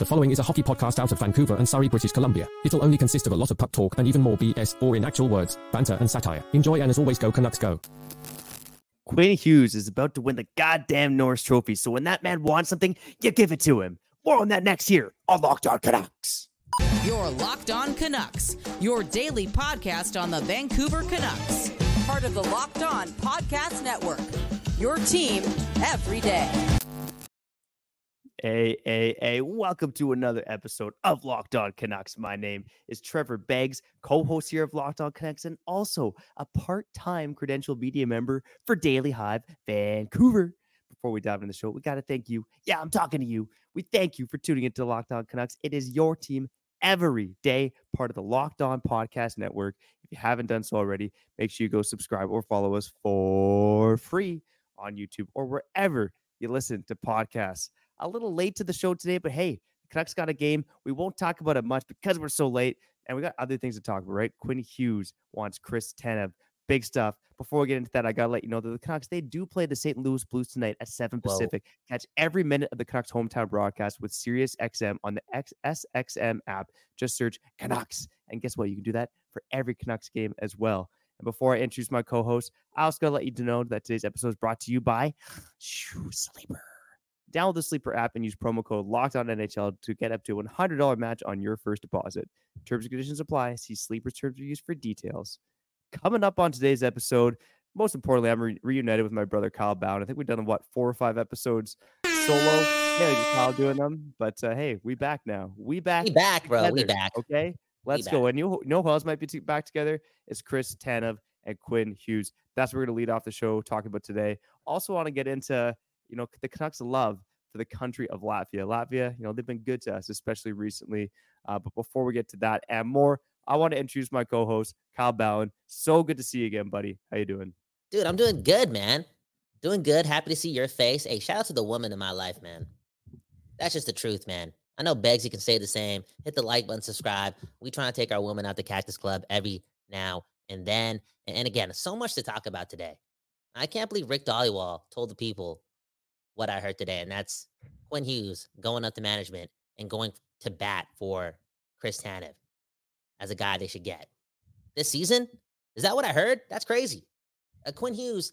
The following is a hockey podcast out of Vancouver and Surrey, British Columbia. It'll only consist of a lot of puck talk and even more BS, or in actual words, banter and satire. Enjoy and as always, go Canucks go. Quinn Hughes is about to win the goddamn Norris Trophy, so when that man wants something, you give it to him. More on that next year on Locked On Canucks. Your Locked On Canucks, your daily podcast on the Vancouver Canucks. Part of the Locked On Podcast Network. Your team every day. Hey, hey, hey, welcome to another episode of Locked On Canucks. My name is Trevor Beggs, co host here of Locked On Canucks, and also a part time credential media member for Daily Hive Vancouver. Before we dive into the show, we got to thank you. Yeah, I'm talking to you. We thank you for tuning into Locked On Canucks. It is your team every day, part of the Locked On Podcast Network. If you haven't done so already, make sure you go subscribe or follow us for free on YouTube or wherever you listen to podcasts a little late to the show today, but hey, the Canucks got a game. We won't talk about it much because we're so late, and we got other things to talk about, right? Quinn Hughes wants Chris Tanev. Big stuff. Before we get into that, I gotta let you know that the Canucks they do play the St. Louis Blues tonight at 7 Pacific. Whoa. Catch every minute of the Canucks hometown broadcast with Sirius XM on the SXM app. Just search Canucks. And guess what? You can do that for every Canucks game as well. And before I introduce my co-host, I also gotta let you know that today's episode is brought to you by Shoe Sleeper. Download the Sleeper app and use promo code NHL to get up to a $100 match on your first deposit. Terms and conditions apply. See Sleeper's terms of use for details. Coming up on today's episode, most importantly, I'm re- reunited with my brother Kyle Bowden. I think we've done what four or five episodes solo. Yeah, just Kyle doing them, but uh, hey, we back now. We back. We back, bro. Together, we back. Okay, let's we go. And you know who else might be t- back together? It's Chris Tanev and Quinn Hughes. That's what we're going to lead off the show talking about today. Also, want to get into you know the Canucks love for the country of Latvia. Latvia, you know, they've been good to us, especially recently. Uh, but before we get to that and more, I want to introduce my co-host, Kyle Bowen. So good to see you again, buddy. How you doing? Dude, I'm doing good, man. Doing good. Happy to see your face. Hey, shout out to the woman in my life, man. That's just the truth, man. I know Beggs, you can say the same. Hit the like button, subscribe. We trying to take our woman out the Cactus Club every now and then. And again, so much to talk about today. I can't believe Rick Dhaliwal told the people what I heard today, and that's Quinn Hughes going up to management and going to bat for Chris Tanev as a guy they should get this season. Is that what I heard? That's crazy. Uh, Quinn Hughes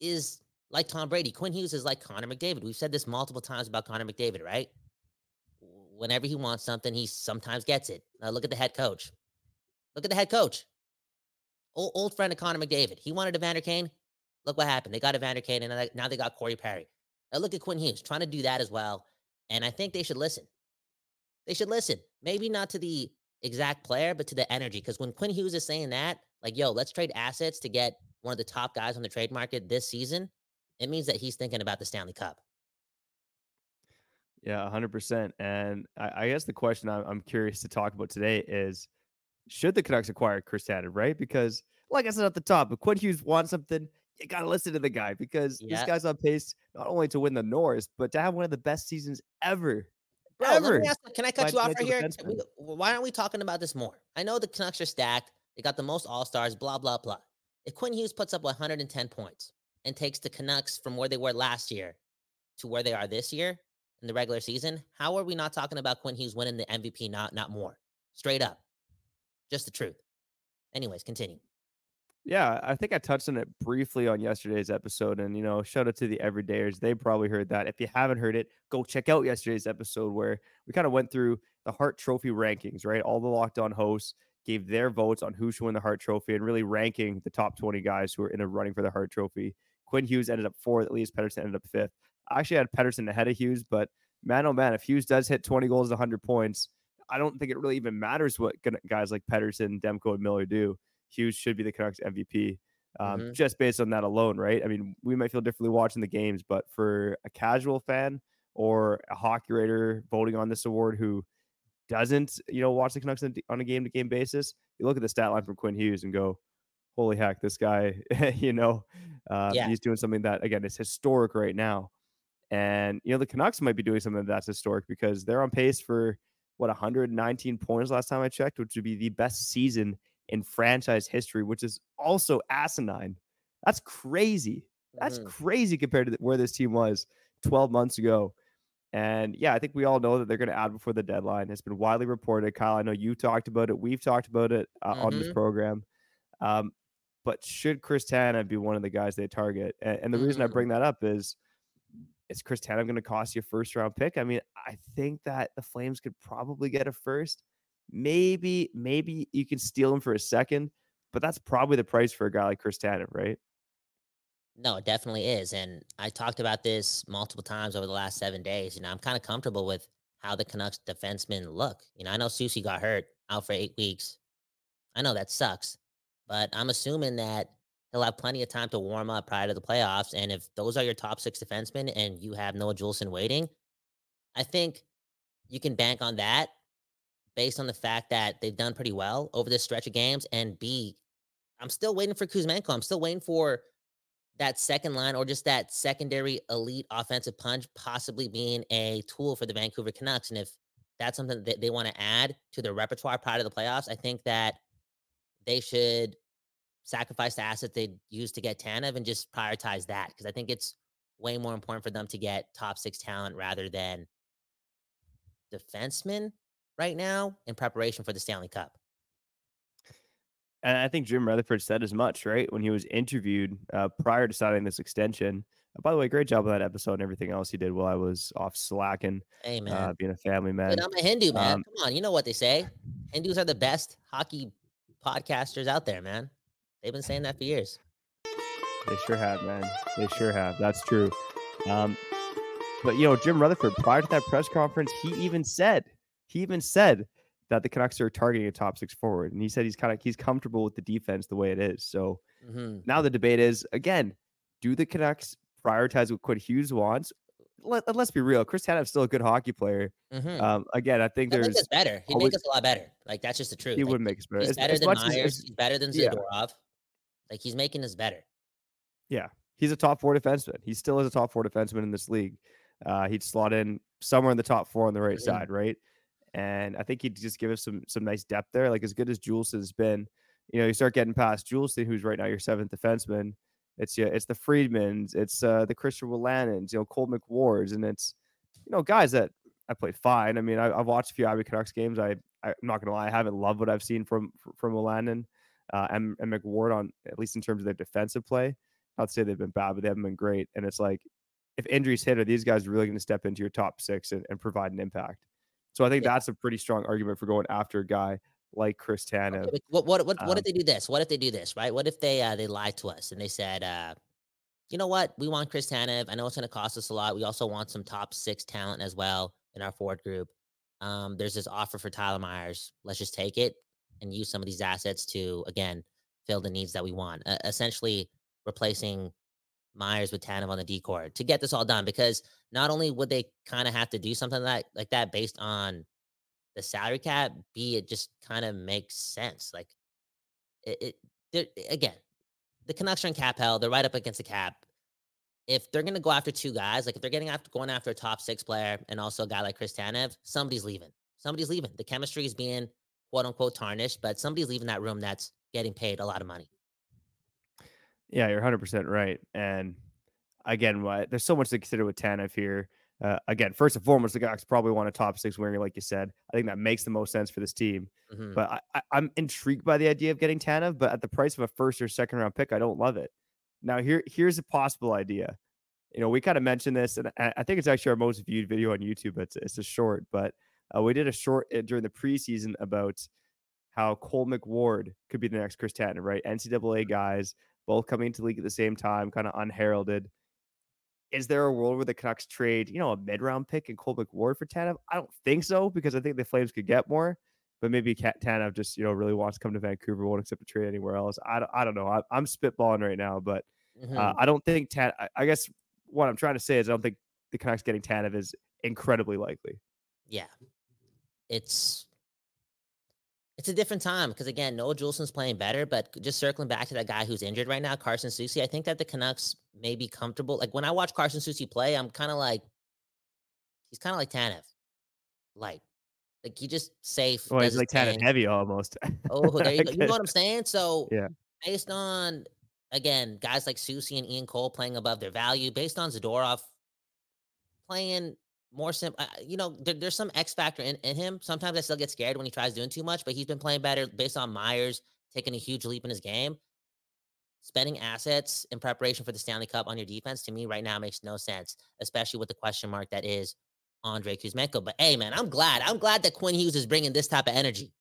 is like Tom Brady. Quinn Hughes is like Connor McDavid. We've said this multiple times about Connor McDavid, right? Whenever he wants something, he sometimes gets it. Now look at the head coach. Look at the head coach. Old, old friend of Connor McDavid. He wanted Evander Kane. Look what happened. They got Evander Kane, and now they got Corey Perry. Look at Quinn Hughes trying to do that as well. And I think they should listen. They should listen. Maybe not to the exact player, but to the energy. Because when Quinn Hughes is saying that, like, yo, let's trade assets to get one of the top guys on the trade market this season, it means that he's thinking about the Stanley Cup. Yeah, 100%. And I, I guess the question I'm, I'm, curious to talk about today is should the Canucks acquire Chris Tanev, right? Because, like I said at the top, if Quinn Hughes wants something, you got to listen to the guy because yeah. this guy's on pace not only to win the Norris, but to have one of the best seasons ever. Bro, ever. Ask, can I cut you off right here? We, why aren't we talking about this more? I know the Canucks are stacked. They got the most All Stars, blah, blah, blah. If Quinn Hughes puts up 110 points and takes the Canucks from where they were last year to where they are this year in the regular season, how are we not talking about Quinn Hughes winning the MVP, not, not more? Straight up. Just the truth. Anyways, continue. Yeah, I think I touched on it briefly on yesterday's episode. And, you know, shout out to the everydayers. They probably heard that. If you haven't heard it, go check out yesterday's episode where we kind of went through the Hart Trophy rankings, right? All the locked on hosts gave their votes on who should win the Hart Trophy and really ranking the top 20 guys who are in a running for the Hart Trophy. Quinn Hughes ended up fourth, Elias Pettersson ended up fifth. I actually had Pettersson ahead of Hughes, but man, oh man, if Hughes does hit 20 goals, 100 points, I don't think it really even matters what guys like Pettersson, Demko, and Miller do. Hughes should be the Canucks MVP. Um, mm-hmm. Just based on that alone, right? I mean, we might feel differently watching the games, but for a casual fan or a hockey writer voting on this award who doesn't, you know, watch the Canucks on a game to game basis, you look at the stat line from Quinn Hughes and go, "Holy heck, this guy!" you know, uh, yeah. he's doing something that again is historic right now. And you know, the Canucks might be doing something that's historic because they're on pace for what 119 points last time I checked, which would be the best season in franchise history, which is also asinine. That's crazy. That's mm. crazy compared to where this team was 12 months ago. And yeah, I think we all know that they're going to add before the deadline. It's been widely reported. Kyle, I know you talked about it. We've talked about it uh, on this Mhm. program. Um, but should Chris Tanev be one of the guys they target? And, and the reason I Mm. bring that up is, is Chris Tanev going to cost you a first round pick? I mean, I think that the Flames could probably get a first. Maybe, maybe you can steal him for a second, but that's probably the price for a guy like Chris Tanev, right? No, it definitely is. And I talked about this multiple times over the last seven days. You know, I'm kind of comfortable with how the Canucks defensemen look. You know, I know Soucy got hurt out for eight weeks. I know that sucks, but I'm assuming that he'll have plenty of time to warm up prior to the playoffs. And if those are your top six defensemen and you have Noah Juulsen waiting, I think you can bank on that based on the fact that they've done pretty well over this stretch of games. And B, I'm still waiting for Kuzmenko. I'm still waiting for that second line or just that secondary elite offensive punch possibly being a tool for the Vancouver Canucks. And if that's something that they want to add to their repertoire prior to the playoffs, I think that they should sacrifice the asset they used to get Tanev and just prioritize that because I think it's way more important for them to get top six talent rather than defensemen right now in preparation for the Stanley Cup. And I think Jim Rutherford said as much, right? When he was interviewed uh, prior to signing this extension. Uh, by the way, great job with that episode and everything else he did while I was off slacking, Hey man, uh, being a family man. Dude, I'm a Hindu man. um, Come on, you know what they say. Hindus are the best hockey podcasters out there, man. They've been saying that for years. They sure have, man. They sure have. That's true. Um, but you know, Jim Rutherford, prior to that press conference, he even said, he even said that the Canucks are targeting a top six forward, and he said he's kind of he's comfortable with the defense the way it is. So hmm now the debate is again, do the Canucks prioritize what Quinn Hughes wants? Let, let's be real, Chris Tanev's still a good hockey player. hmm Um, again, I think make there's us better. He'd always- make us a lot better. Like that's just the truth. he Like, would make us better. He's As- better as than Myers. as- he's better than yeah. Zadorov. Like he's making us better. Yeah, he's a top four defenseman. He still is a top four defenseman in this league. Uh, he'd slot in somewhere in the top four on the right Mhm. side, right? And I think he'd just give us some some nice depth there. Like as good as Jules has been, you know, you start getting past Juulsen, who's right now your seventh defenseman. It's yeah, it's the Friedmans, it's uh, the Christian Wolanins, you know, Cole McWards, and it's you know guys that I played fine. I mean, I, I've watched a few Abby Canucks games. I I'm not gonna lie, I haven't loved what I've seen from from Wolanin uh, and, and McWard on at least in terms of their defensive play. To say they've been bad, but they haven't been great. And it's like if injuries hit, are these guys really going to step into your top six and, and provide an impact? So I think Yeah. that's a pretty strong argument for going after a guy like Chris Tanev. Okay, what what what, what Um, if they do this? What if they do this? Right? What if they uh, they lied to us and they said, uh, you know what, we want Chris Tanev. I know it's going to cost us a lot. We also want some top six talent as well in our forward group. Um, there's this offer for Tyler Myers. Let's just take it and use some of these assets to again fill the needs that we want. Uh, essentially, replacing Myers with Tanev on the D corps to get this all done. Because not only would they kind of have to do something like like that based on the salary cap, B it just kind of makes sense. Like it, it again, the Canucks are in cap hell. They're right up against the cap. If they're gonna go after two guys, like if they're getting after going after a top six player and also a guy like Chris Tanev, somebody's leaving. Somebody's leaving. The chemistry is being quote unquote tarnished, but somebody's leaving that room that's getting paid a lot of money. Yeah, you're 100% right. And again, what there's so much to consider with Tanev here. Uh, again, first and foremost, the guys probably want a top six winger, like you said. I think that makes the most sense for this team. Mhm. But I, I'm intrigued by the idea of getting Tanev, but at the price of a first or second round pick, I don't love it. Now, here here's a possible idea. You know, we kind of mentioned this, and I, I think it's actually our most viewed video on YouTube. It's it's a short, but uh, we did a short uh, during the preseason about how Cole McWard could be the next Chris Tanev, right? NCAA guys, both coming into league at the same time, kind of unheralded. Is there a world where the Canucks trade, you know, a mid round pick and Cole McWard for Tanev? I don't think so because I think the Flames could get more. But maybe Tanev just, you know, really wants to come to Vancouver, won't accept a trade anywhere else. I don't, I don't know. I, I'm spitballing right now, but Mhm. uh, I don't think Tan. I, I guess what I'm trying to say is I don't think the Canucks getting Tanev is incredibly likely. yeah, it's it's a different time because again, Noah Juulsen's playing better, but just circling back to that guy who's injured right now, Carson Soucy. I think that the Canucks may be comfortable. Like when I watch Carson Soucy play, I'm kind of like he's kind of like Tanev, like, Like he just safe. Well, he's like Tanev heavy almost. Oh, there you go. You know what I'm saying? So Yeah. based on again, guys like Soucy and Ian Cole playing above their value, based on Zadorov playing more simple. You know, there, there's some X factor in, in him. Sometimes I still get scared when he tries doing too much, but he's been playing better based on Myers taking a huge leap in his game. Spending assets in preparation for the Stanley Cup on your defense to me right now makes no sense, especially with the question mark that is Andrei Kuzmenko. But hey, man, I'm glad. I'm glad that Quinn Hughes is bringing this type of energy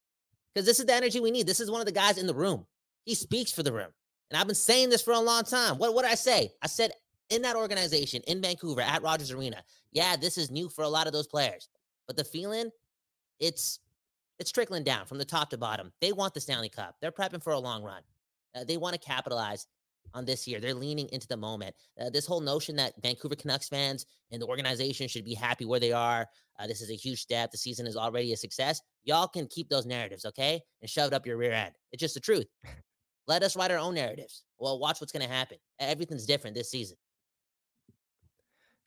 because this is the energy we need. This is one of the guys in the room. He speaks for the room. And I've been saying this for a long time. What, what did I say? I said in that organization in Vancouver at Rogers Arena. Yeah, this is new for a lot of those players, but the feeling, it's it's trickling down from the top to bottom. They want the Stanley Cup. They're prepping for a long run. Uh, they want to capitalize on this year. They're leaning into the moment. Uh, this whole notion that Vancouver Canucks fans and the organization should be happy where they are. Uh, this is a huge step. The season is already a success. Y'all can keep those narratives, okay? And shove it up your rear end. It's just the truth. Let us write our own narratives. Well, watch what's going to happen. Everything's different this season.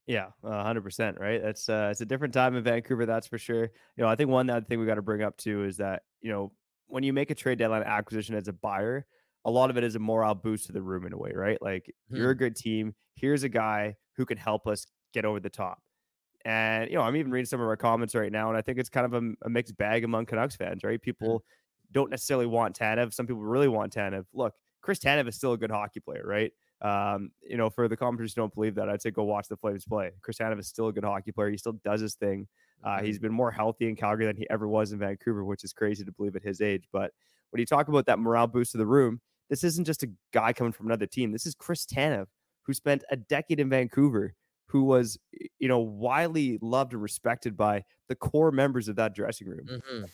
Yeah, hundred percent. Right. That's uh, it's a different time in Vancouver. That's for sure. You know, I think one other thing we got to bring up too is that you know when you make a trade deadline acquisition as a buyer, a lot of it is a morale boost to the room in a way, right? Like hmm you're a good team. Here's a guy who can help us get over the top. And you know, I'm even reading some of our comments right now, and I think it's kind of a, a mixed bag among Canucks fans, right? People hmm don't necessarily want Tanev. Some people really want Tanev. Look, Chris Tanev is still a good hockey player, right? Um, you know, for the commenters who don't believe that, I'd say go watch the Flames play. Chris Tanev is still a good hockey player. He still does his thing. Uh, mm-hmm. He's been more healthy in Calgary than he ever was in Vancouver, which is crazy to believe at his age. But when you talk about that morale boost to the room, this isn't just a guy coming from another team. This is Chris Tanev, who spent a decade in Vancouver, who was, you know, widely loved and respected by the core members of that dressing room. Mm-hmm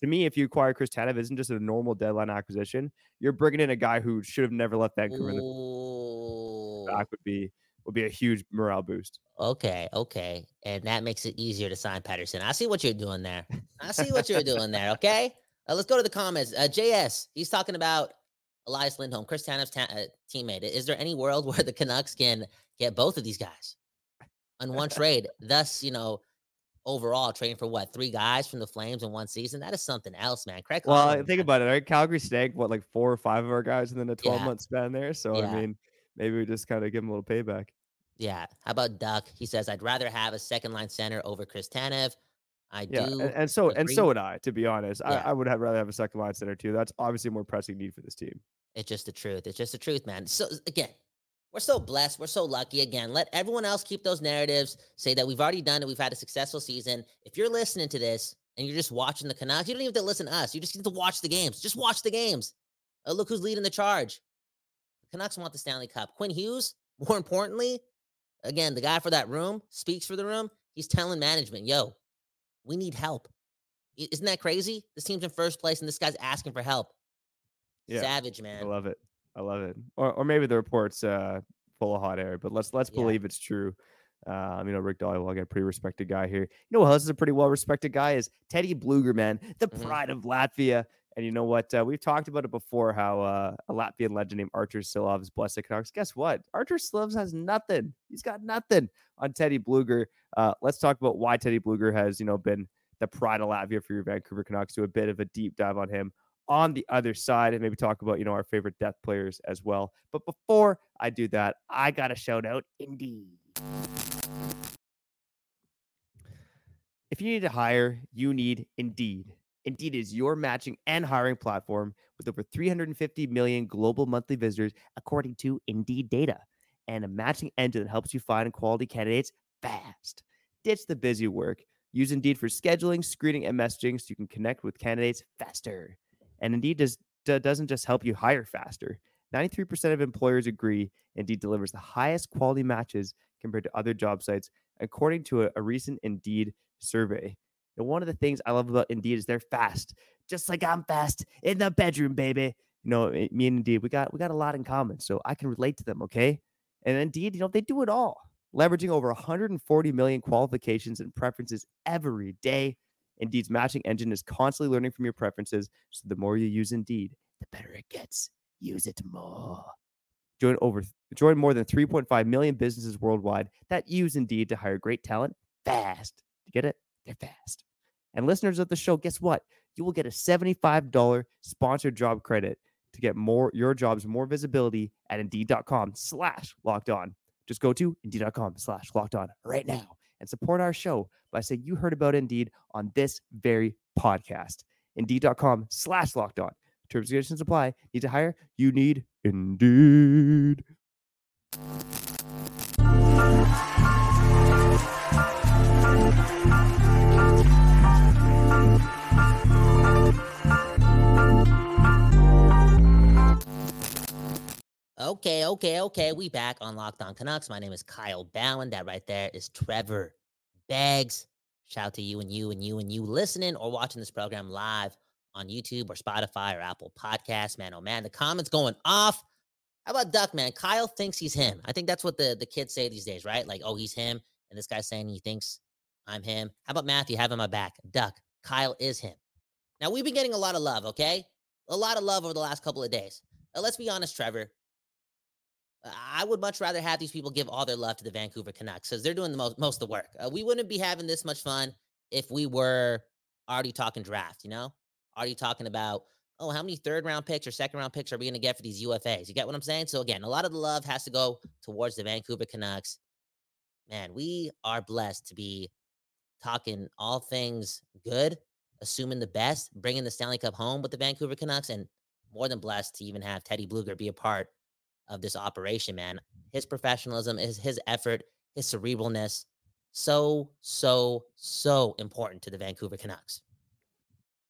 to me, if you acquire Chris Tanev, isn't just a normal deadline acquisition. You're bringing in a guy who should have never left Vancouver. That would be would be a huge morale boost. Okay, okay, and that makes it easier to sign Pettersson. I see what you're doing there. I see what you're doing there. Okay, uh, let's go to the comments. Uh, JS, he's talking about Elias Lindholm, Chris Tanev's ta- uh, teammate. Is there any world where the Canucks can get both of these guys on one trade? Thus, you know, overall trading for what three guys from the Flames in one season. That is something else, man. Craig. Well, think about it. Right, Calgary snagged what like four or five of our guys within a twelve yeah. month span there. So yeah. I mean, maybe we just kind of give them a little payback. Yeah. How about Duck? He says I'd rather have a second line center over Chris Tanev. I yeah, do, and, and so agree. and so would I. To be honest, yeah. I, I, would have rather have a second line center too. That's obviously a more pressing need for this team. It's just the truth. It's just the truth, man. So again, we're so blessed. We're so lucky. Again, let everyone else keep those narratives. Say that we've already done it. We've had a successful season. If you're listening to this and you're just watching the Canucks, you don't even have to listen to us. You just need to watch the games. Just watch the games. Uh, look who's leading the charge. The Canucks want the Stanley Cup. Quinn Hughes, more importantly, again, the guy for that room speaks for the room. He's telling management, yo, we need help. Isn't that crazy? This team's in first place and this guy's asking for help. Yeah, Savage, man. I love it. I love it. Or or maybe the report's uh, full of hot air, but let's let's yeah. believe it's true. Um, you know, Rick Dhaliwal, again, pretty respected guy here. You know who else is a pretty well respected guy is Teddy Blueger, man, the mm-hmm. pride of Latvia. And you know what? Uh, we've talked about it before how uh, a Latvian legend named Arturs Silovs is blessed Canucks. Guess what? Arturs Silovs has nothing. He's got nothing on Teddy Blueger. Uh, let's talk about why Teddy Blueger has, you know, been the pride of Latvia for your Vancouver Canucks. Do a bit of a deep dive on him on the other side and maybe talk about, you know, our favorite death players as well. But before I do that, I got to shout out Indeed. If you need to hire, you need Indeed. Indeed is your matching and hiring platform with over 350 million global monthly visitors, according to Indeed data, and a matching engine that helps you find quality candidates fast. Ditch the busy work. Use Indeed for scheduling, screening, and messaging so you can connect with candidates faster. And Indeed does, doesn't just help you hire faster. 93% of employers agree Indeed delivers the highest quality matches compared to other job sites, according to a, a recent Indeed survey. And one of the things I love about Indeed is they're fast, just like I'm fast in the bedroom, baby. You know, eh, me and Indeed, we got we got a lot in common, so I can relate to them. Okay, and Indeed, you know, they do it all, leveraging over 140 million qualifications and preferences every day. Indeed's matching engine is constantly learning from your preferences. So the more you use Indeed, the better it gets. Use it more. Join over join more than 3.5 million businesses worldwide that use Indeed to hire great talent fast. You get it? They're fast. And listeners of the show, guess what? You will get a $75 sponsored job credit to get more your jobs more visibility at indeed.com slash locked on. Just go to indeed.com slash locked on right now and support our show by saying you heard about Indeed on this very podcast. Indeed.com slash locked on. Terms and conditions apply. Need to hire? You need Indeed. Okay, okay, okay. We back on Locked On Canucks. My name is Kyle Ballin. That right there is Trevor Beggs. Shout out to you and you and you and you listening or watching this program live on YouTube or Spotify or Apple Podcasts. Man, oh man, the comments going off. How about Duck, man? Kyle thinks he's him. I think that's what the, the kids say these days, right? Like, oh, he's him. And this guy's saying he thinks I'm him. How about Matthew having my back? Duck, Kyle is him. Now, we've been getting a lot of love, okay? A lot of love over the last couple of days. Now, let's be honest, Trevor. I would much rather have these people give all their love to the Vancouver Canucks because they're doing the most most of the work. Uh, we wouldn't be having this much fun if we were already talking draft. You know, already talking about oh, how many third round picks or second round picks are we going to get for these UFAs? You get what I'm saying? So again, a lot of the love has to go towards the Vancouver Canucks. Man, we are blessed to be talking all things good, assuming the best, bringing the Stanley Cup home with the Vancouver Canucks, and more than blessed to even have Teddy Blueger be a part of this operation, man. His professionalism, is his effort, his cerebralness, so so so important to the Vancouver Canucks.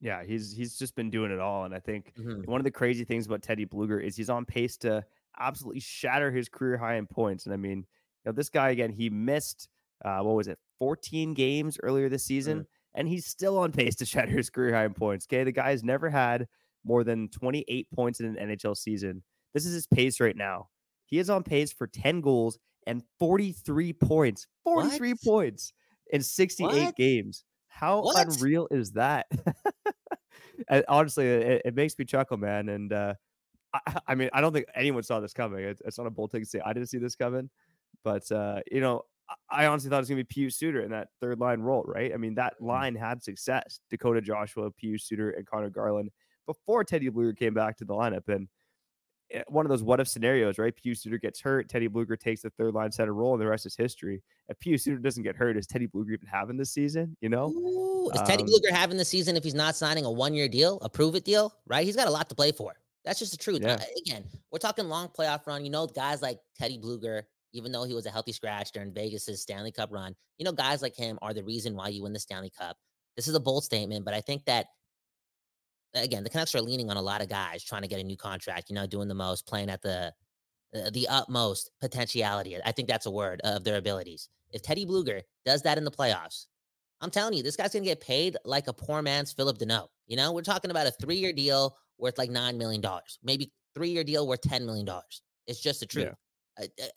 Yeah, he's he's just been doing it all, and I think Mhm. one of the crazy things about Teddy Blueger is he's on pace to absolutely shatter his career high in points. And I mean, you know, this guy again, he missed uh, what was it, 14 games earlier this season, and he's still on pace to shatter his career high in points. Okay, the guy's never had more than 28 points in an NHL season. This is his pace right now. He is on pace for 10 goals and 43 points. 43 What? points in 68 What? games. How What? unreal is that? honestly, it, it makes me chuckle, man. And uh, I, I mean, I don't think anyone saw this coming. It's, it's not a bold take to say I didn't see this coming, but uh, you know, I- I honestly thought it was gonna be Pius Suter in that third line role, right? I mean, that line had success. Dakota Joshua, Pius Suter, and Conor Garland before Teddy Blueger came back to the lineup, and one of those what if scenarios, right? Pius Suter gets hurt, Teddy Blueger takes the third line center role, and the rest is history. If Pius Suter doesn't get hurt, is Teddy Blueger even having this season? You know? Ooh, is Teddy Um, Blueger having the season if he's not signing a one year deal, a prove it deal, right? He's got a lot to play for. That's just the truth. Yeah. Uh, again, we're talking long playoff run. You know, guys like Teddy Blueger, even though he was a healthy scratch during Vegas's Stanley Cup run, you know, guys like him are the reason why you win the Stanley Cup. This is a bold statement, but I think that again, the Canucks are leaning on a lot of guys trying to get a new contract. You know, doing the most, playing at the uh, the utmost potentiality. I think that's a word of their abilities. If Teddy Blueger does that in the playoffs, I'm telling you, this guy's gonna get paid like a poor man's Phillip Danault. You know, we're talking about a three-year deal worth like nine million dollars, maybe three-year deal worth ten million dollars. It's just the truth. Yeah. I, I-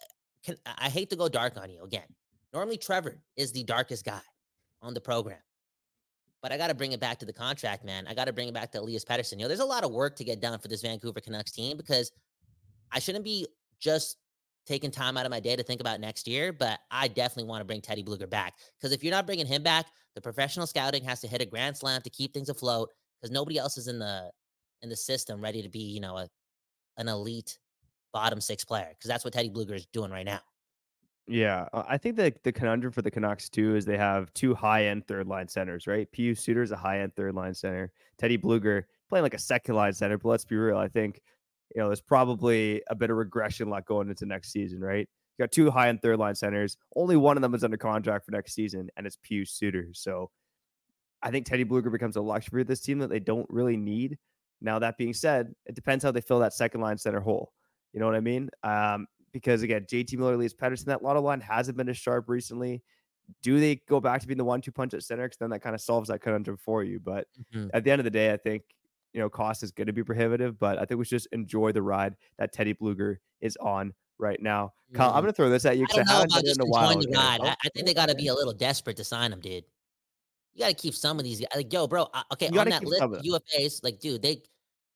can, I hate to go dark on you again. Normally, Trevor is the darkest guy on the program, but I got to bring it back to the contract, man. I got to bring it back to Elias Pettersson. You know, there's a lot of work to get done for this Vancouver Canucks team because I shouldn't be just taking time out of my day to think about next year, but I definitely want to bring Teddy Blueger back because if you're not bringing him back, the professional scouting has to hit a grand slam to keep things afloat because nobody else is in the in the system ready to be, you know, a an elite bottom six player because that's what Teddy Blueger is doing right now. Yeah, uh, I think the the conundrum for the Canucks too is they have two high end third line centers, right? Pius Suter is a high end third line center. Teddy Blueger playing like a second line center, but let's be real. I think you know there's probably a bit of regression like going into next season, right? You got two high end third line centers. Only one of them is under contract for next season, and it's Pius Suter. So I think Teddy Blueger becomes a luxury of this team that they don't really need. Now that being said, it depends how they fill that second line center hole. You know what I mean? Um, because again, JT Miller, Elias Pettersson, that Lotto line hasn't been as sharp recently. Do they go back to being the one-two punch at center? Because then that kind of solves that conundrum for you. But Mhm. at the end of the day, I think you know cost is going to be prohibitive. But I think we should just enjoy the ride that Teddy Blueger is on right now. Kyle, I'm Mhm. going to throw this at you I because I, know haven't done it in a while. the ride. I, I think they got to be a little desperate to sign him, dude. You got to keep some of these guys. Like, yo, bro. Okay, on that list some of of UFAs, like, dude, they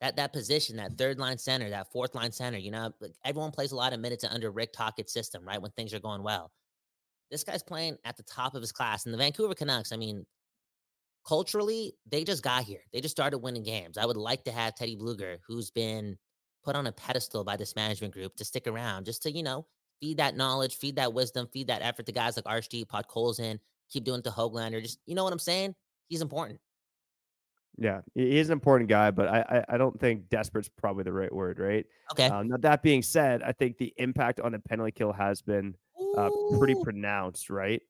that that position, that third line center, that fourth line center. You know, like, everyone plays a lot of minutes under Rick Tocchet's system, right? When things are going well. This guy's playing at the top of his class, and the Vancouver Canucks. I mean, culturally, they just got here. They just started winning games. I would like to have Teddy Blueger, who's been put on a pedestal by this management group, to stick around, just to you know feed that knowledge, feed that wisdom, feed that effort to guys like RSG, Podkolzin, keep doing it to Hoglander. Just you know what I'm saying? He's important. Yeah, he- he's an important guy, but I I, I don't think desperate's probably the right word, right? Okay. Um, now that being said, I think the impact on a penalty kill has been uh, pretty pronounced, right?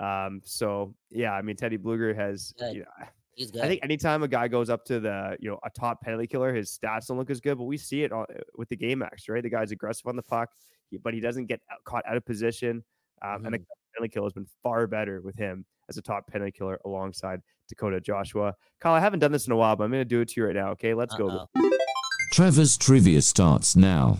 Um, so yeah, I mean Teddy Blueger has, Good. you know, he's good. I think anytime a guy goes up to the, you know, a top penalty killer, his stats don't look as good, but we see it on, with the game right? The guy's aggressive on the puck, he- but he doesn't get out- caught out of position. Um, And the penalty kill has been far better with him as a top penalty killer alongside Dakota Joshua. Kyle, I haven't done this in a while, but I'm going to do it to you right now. Okay, let's go. Uh-oh. Trevor's trivia starts now.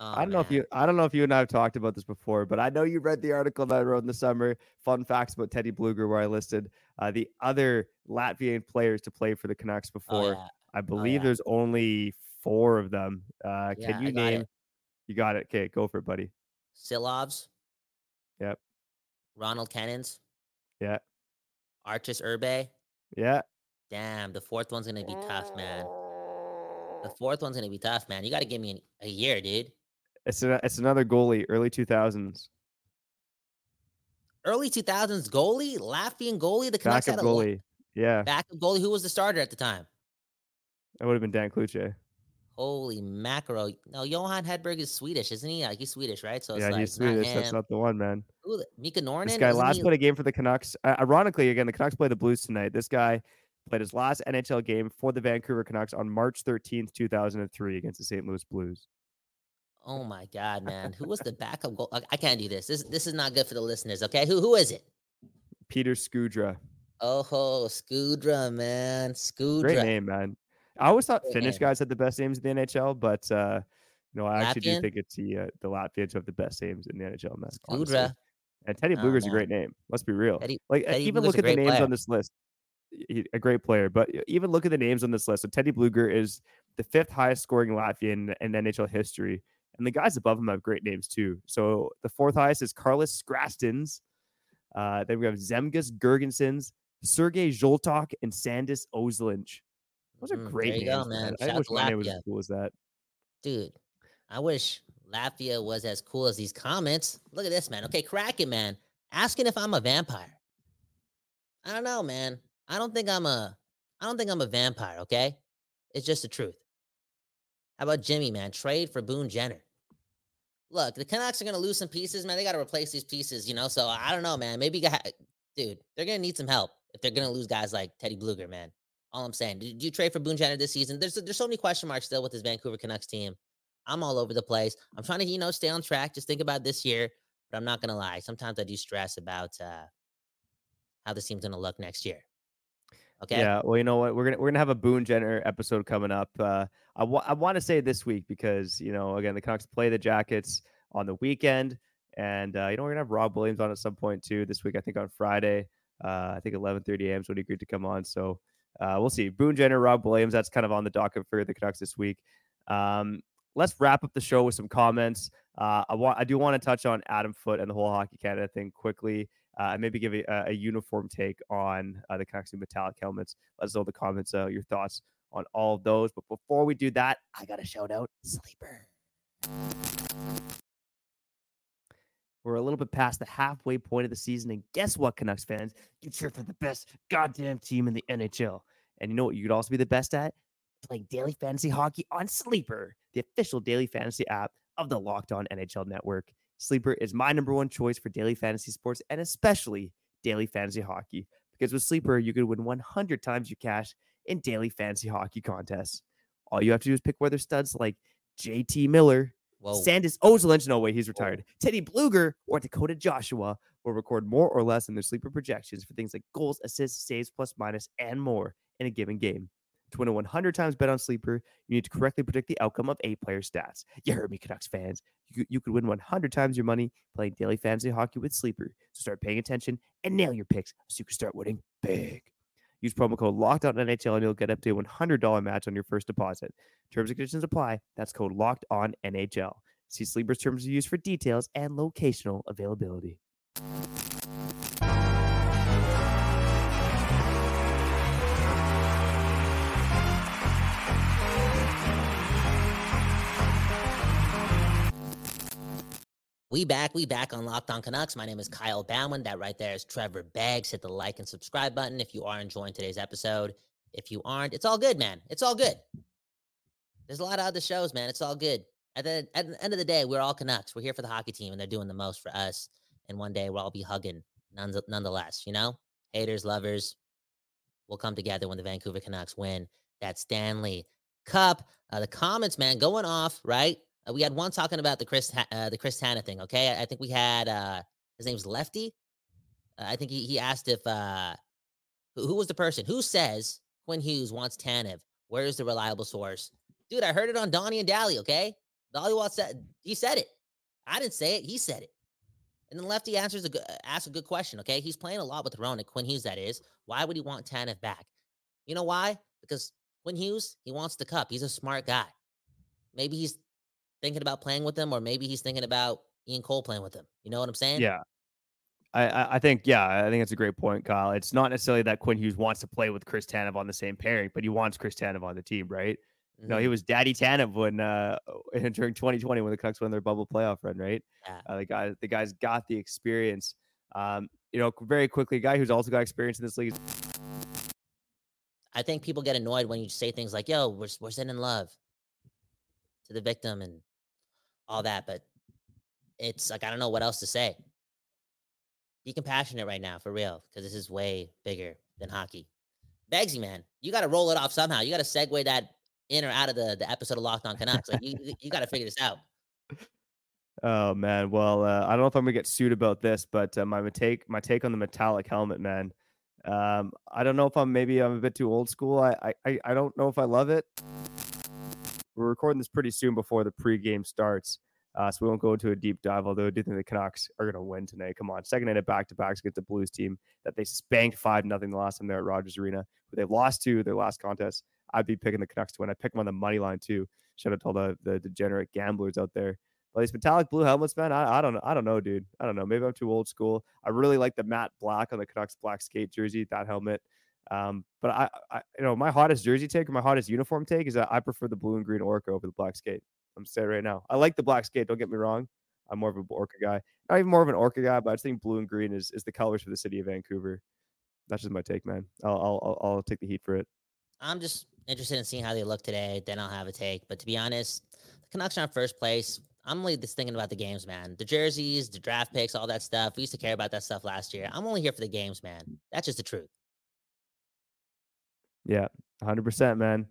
Oh, I don't know if you I don't know if you and I have talked about this before, but I know you read the article that I wrote in the summer, Fun Facts about Teddy Blueger, where I listed uh, the other Latvian players to play for the Canucks Oh, before. yeah. I believe yeah. there's only four of them. Uh, Yeah, can you got name? it. You got it. Okay, go for it, buddy. Silovs. Yep. Ronald Kenins. Yeah. Arturs Irbe. Yeah. Damn, the fourth one's gonna be tough, man. The fourth one's gonna be tough, man. You got to give me an, a year, dude. It's a, it's another goalie, early 2000s. Early 2000s goalie, Latvian goalie. The Canucks Backup had a la- goalie. Yeah, backup goalie. Who was the starter at the time? that would have been Dan Cloutier. Holy mackerel! No, Johan Hedberg is Swedish, isn't he? Like he's Swedish, right? So it's Yeah, like he's not Swedish. That's not the one, man. The- Mika Noronen. This guy last he- played a game for the Canucks. Uh, ironically, again, the Canucks play the Blues tonight. This guy played his last NHL game for the Vancouver Canucks on March 13th, 2003 against the St. Louis Blues. Oh my god, man! Who was the backup goal? I can't do this. This this is not good for the listeners. Okay, who who is it? Peter Skudra. Oh, Skudra, man, Skudra. Great name, man. I always thought Finnish guys had the best names in the NHL, but uh, you know, I actually do think it's the uh, the Latvians who have the best names in the NHL, man. honestly. And Teddy Oh, Blueger's a great name. Let's be real. Teddy- like Teddy even Blueger's look at the names player. on this list. He- a great player, but even look at the names on this list. So Teddy Blueger is the fifth highest scoring Latvian in NHL history, and the guys above him have great names too. So the fourth highest is Karlis Skrastins. Uh, then we have Zemgus Girgensons, Sergei Zholtok, and Sandis Ozolinsh. Those are Mhm, great there you names, go, man. I Shout wish my name was as cool as that. Dude, I wish Latvia was as cool as these comments. Look at this, man. Okay, Kraken, man. Asking if I'm a vampire. I don't know, man. I don't think I'm a I don't think I'm a vampire, okay? It's just the truth. How about Jimmy, man? Trade for Boone Jenner. Look, the Canucks are gonna lose some pieces, man. They gotta replace these pieces, you know. So I don't know, man. Maybe, dude, they're gonna need some help if they're gonna lose guys like Teddy Blueger, man. All I'm saying. Do, you trade for Boone Jenner this season? There's there's so many question marks still with this Vancouver Canucks team. I'm all over the place. I'm trying to, you know, stay on track. Just think about this year. But I'm not gonna lie. Sometimes I do stress about uh how this team's gonna look next year. Okay. Yeah, well, you know what? We're gonna we're gonna have a Boone Jenner episode coming up. Uh, I want to say this week because you know again the Canucks play the Jackets on the weekend, and uh, you know we're gonna have Rob Williams on at some point too this week. I think on Friday. Uh, I think 11:30 a.m. is when he agreed to come on. So uh, we'll see. Boone Jenner, Rob Williams. That's kind of on the docket for the Canucks this week. Um, let's wrap up the show with some comments. Uh, I want I do want to touch on Adam Foote and the whole Hockey Canada thing quickly uh, and maybe give a, a uniform take on uh, the Canucks metallic helmets. Let us know the comments uh, your thoughts on all of those. But before we do that, I got a shout out Sleeper. We're a little bit past the halfway point of the season, and guess what, Canucks fans? You cheer for the best goddamn team in the NHL. And you know what? You could also be the best at playing daily fantasy hockey on Sleeper, the official daily fantasy app of the Locked On NHL Network. Sleeper is my number one choice for daily fantasy sports and especially daily fantasy hockey. Because with Sleeper, you could win 100 times your cash in daily fantasy hockey contests. All you have to do is pick whether studs like JT Miller, Whoa. Sandis Ozolinsh, no way, he's retired, Teddy Blueger, or Dakota Joshua will record more or less in their sleeper projections for things like goals, assists, saves, plus minus, and more in a given game. To win a 100 times bet on sleeper, you need to correctly predict the outcome of eight player stats. You heard me, Canucks fans. You, you could win 100 times your money playing daily fantasy hockey with sleeper. So start paying attention and nail your picks so you can start winning big. Use promo code Locked On NHL and you'll get up to a $100 match on your first deposit. Terms and conditions apply. That's code Locked On NHL. See Sleeper's terms of use for details and locational availability. We back, we back on Locked On Canucks. My name is Kyle Bauman. That right there is Trevor Beggs. Hit the like and subscribe button if you are enjoying today's episode. If you aren't, it's all good, man. It's all good. There's a lot of other shows, man. It's all good. At the, at the end of the day, we're all Canucks. We're here for the hockey team, and they're doing the most for us. And one day we'll all be hugging, none, nonetheless. You know, haters, lovers, we'll come together when the Vancouver Canucks win that Stanley Cup. Uh, the comments, man, going off right. Uh, we had one talking about the Chris uh, the Chris Tanev thing. Okay, I, think we had uh, his name's Lefty. Uh, I think he, he asked if uh, who, who was the person who says Quinn Hughes wants Tanev. Where is the reliable source, dude? I heard it on Donnie and Dhali. Okay, Dhaliwal said he said it. I didn't say it. He said it. And then Lefty answers a good, asks a good question. Okay, he's playing a lot with Hronek, Quinn Hughes. That is. Why would he want Tanev back? You know why? Because Quinn Hughes, he wants the cup. He's a smart guy. Maybe he's thinking about playing with him, or maybe he's thinking about Ian Cole playing with him. You know what I'm saying? Yeah. I, I think, yeah, I think it's a great point, Kyle. It's not necessarily that Quinn Hughes wants to play with Chris Tanev on the same pairing, but he wants Chris Tanev on the team, right? Mm-hmm. No, he was Daddy Tanev when uh during 2020 when the Canucks won their bubble playoff run, right? Yeah. Uh, the guy, the guys got the experience. Um, you know, very quickly, a guy who's also got experience in this league. I think people get annoyed when you say things like, "Yo, we're we're sending love to the victim and all that," but it's like I don't know what else to say. Be compassionate right now, for real, because this is way bigger than hockey. Begsy, man, you got to roll it off somehow. You got to segue that in or out of the, the episode of Locked On Canucks. Like you, you got to figure this out. Oh man, well, uh, I don't know if I'm gonna get sued about this, but uh, my take, my take on the metallic helmet, man. Um, I don't know if I'm maybe I'm a bit too old school. I, I, I don't know if I love it. We're recording this pretty soon before the pregame starts. Uh, so we won't go into a deep dive, although I do think the Canucks are going to win tonight. Come on. Second night of back to backs against the Blues team that they spanked 5 nothing the last time they're at Rogers Arena, but they lost to their last contest. I'd be picking the Canucks to win. I pick them on the money line too. Shout out to all the, the degenerate gamblers out there. But these metallic blue helmets, man, I, I don't know. I don't know, dude. I don't know. Maybe I'm too old school. I really like the matte black on the Canucks black skate jersey, that helmet. Um, but I, I, you know, my hottest jersey take or my hottest uniform take is that I prefer the blue and green Orca over the black skate. I'm saying right now. I like the black skate. Don't get me wrong. I'm more of an Orca guy. Not even more of an Orca guy, but I just think blue and green is, is the colors for the city of Vancouver. That's just my take, man. I'll, I'll, I'll take the heat for it. I'm just interested in seeing how they look today. Then I'll have a take. But to be honest, the Canucks are in first place. I'm only just thinking about the games, man. The jerseys, the draft picks, all that stuff. We used to care about that stuff last year. I'm only here for the games, man. That's just the truth. Yeah, 100%, man.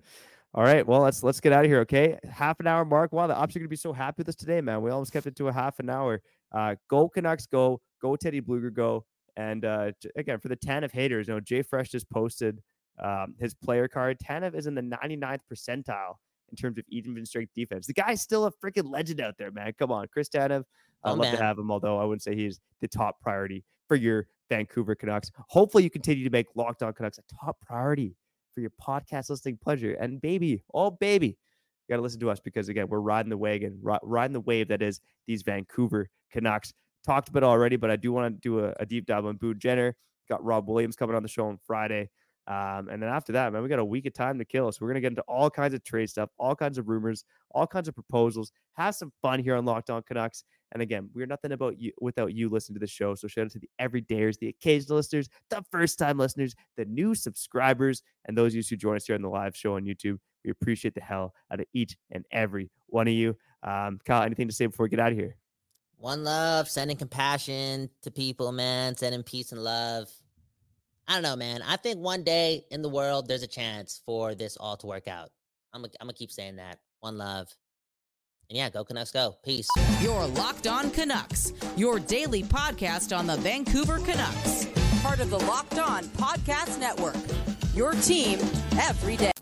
All right, well let's let's get out of here. Okay, half an hour mark. Wow, the ops are gonna be so happy with us today, man. We almost kept it to a half an hour. Uh, go Canucks, go go Teddy Blueger, go. And uh, again, for the Tanev haters, you know Jay Fresh just posted um, his player card. Tanev is in the 99th percentile in terms of even strength defense. The guy's still a freaking legend out there, man. Come on, Chris Tanev. I'd oh, love man. to have him, although I wouldn't say he's the top priority for your Vancouver Canucks. Hopefully, you continue to make Locked On Canucks a top priority for your podcast listening pleasure. And baby, oh baby, you got to listen to us because again, we're riding the wagon, riding the wave that is these Vancouver Canucks. Talked about already, but I do want to do a, a deep dive on Boone Jenner. Got Rob Williams coming on the show on Friday. Um, and then after that, man, we got a week of time to kill. So we're gonna get into all kinds of trade stuff, all kinds of rumors, all kinds of proposals. Have some fun here on Locked On Canucks. And again, we're nothing about you without you listening to the show. So shout out to the everydayers, the occasional listeners, the first time listeners, the new subscribers, and those of you who join us here on the live show on YouTube. We appreciate the hell out of each and every one of you. Um, Kyle, anything to say before we get out of here? One love, sending compassion to people, man, sending peace and love. I don't know, man. I think one day in the world, there's a chance for this all to work out. I'm gonna, I'm gonna keep saying that. One love. And yeah, go Canucks, go. Peace. Your Locked On Canucks, your daily podcast on the Vancouver Canucks, part of the Locked On Podcast Network. Your team every day.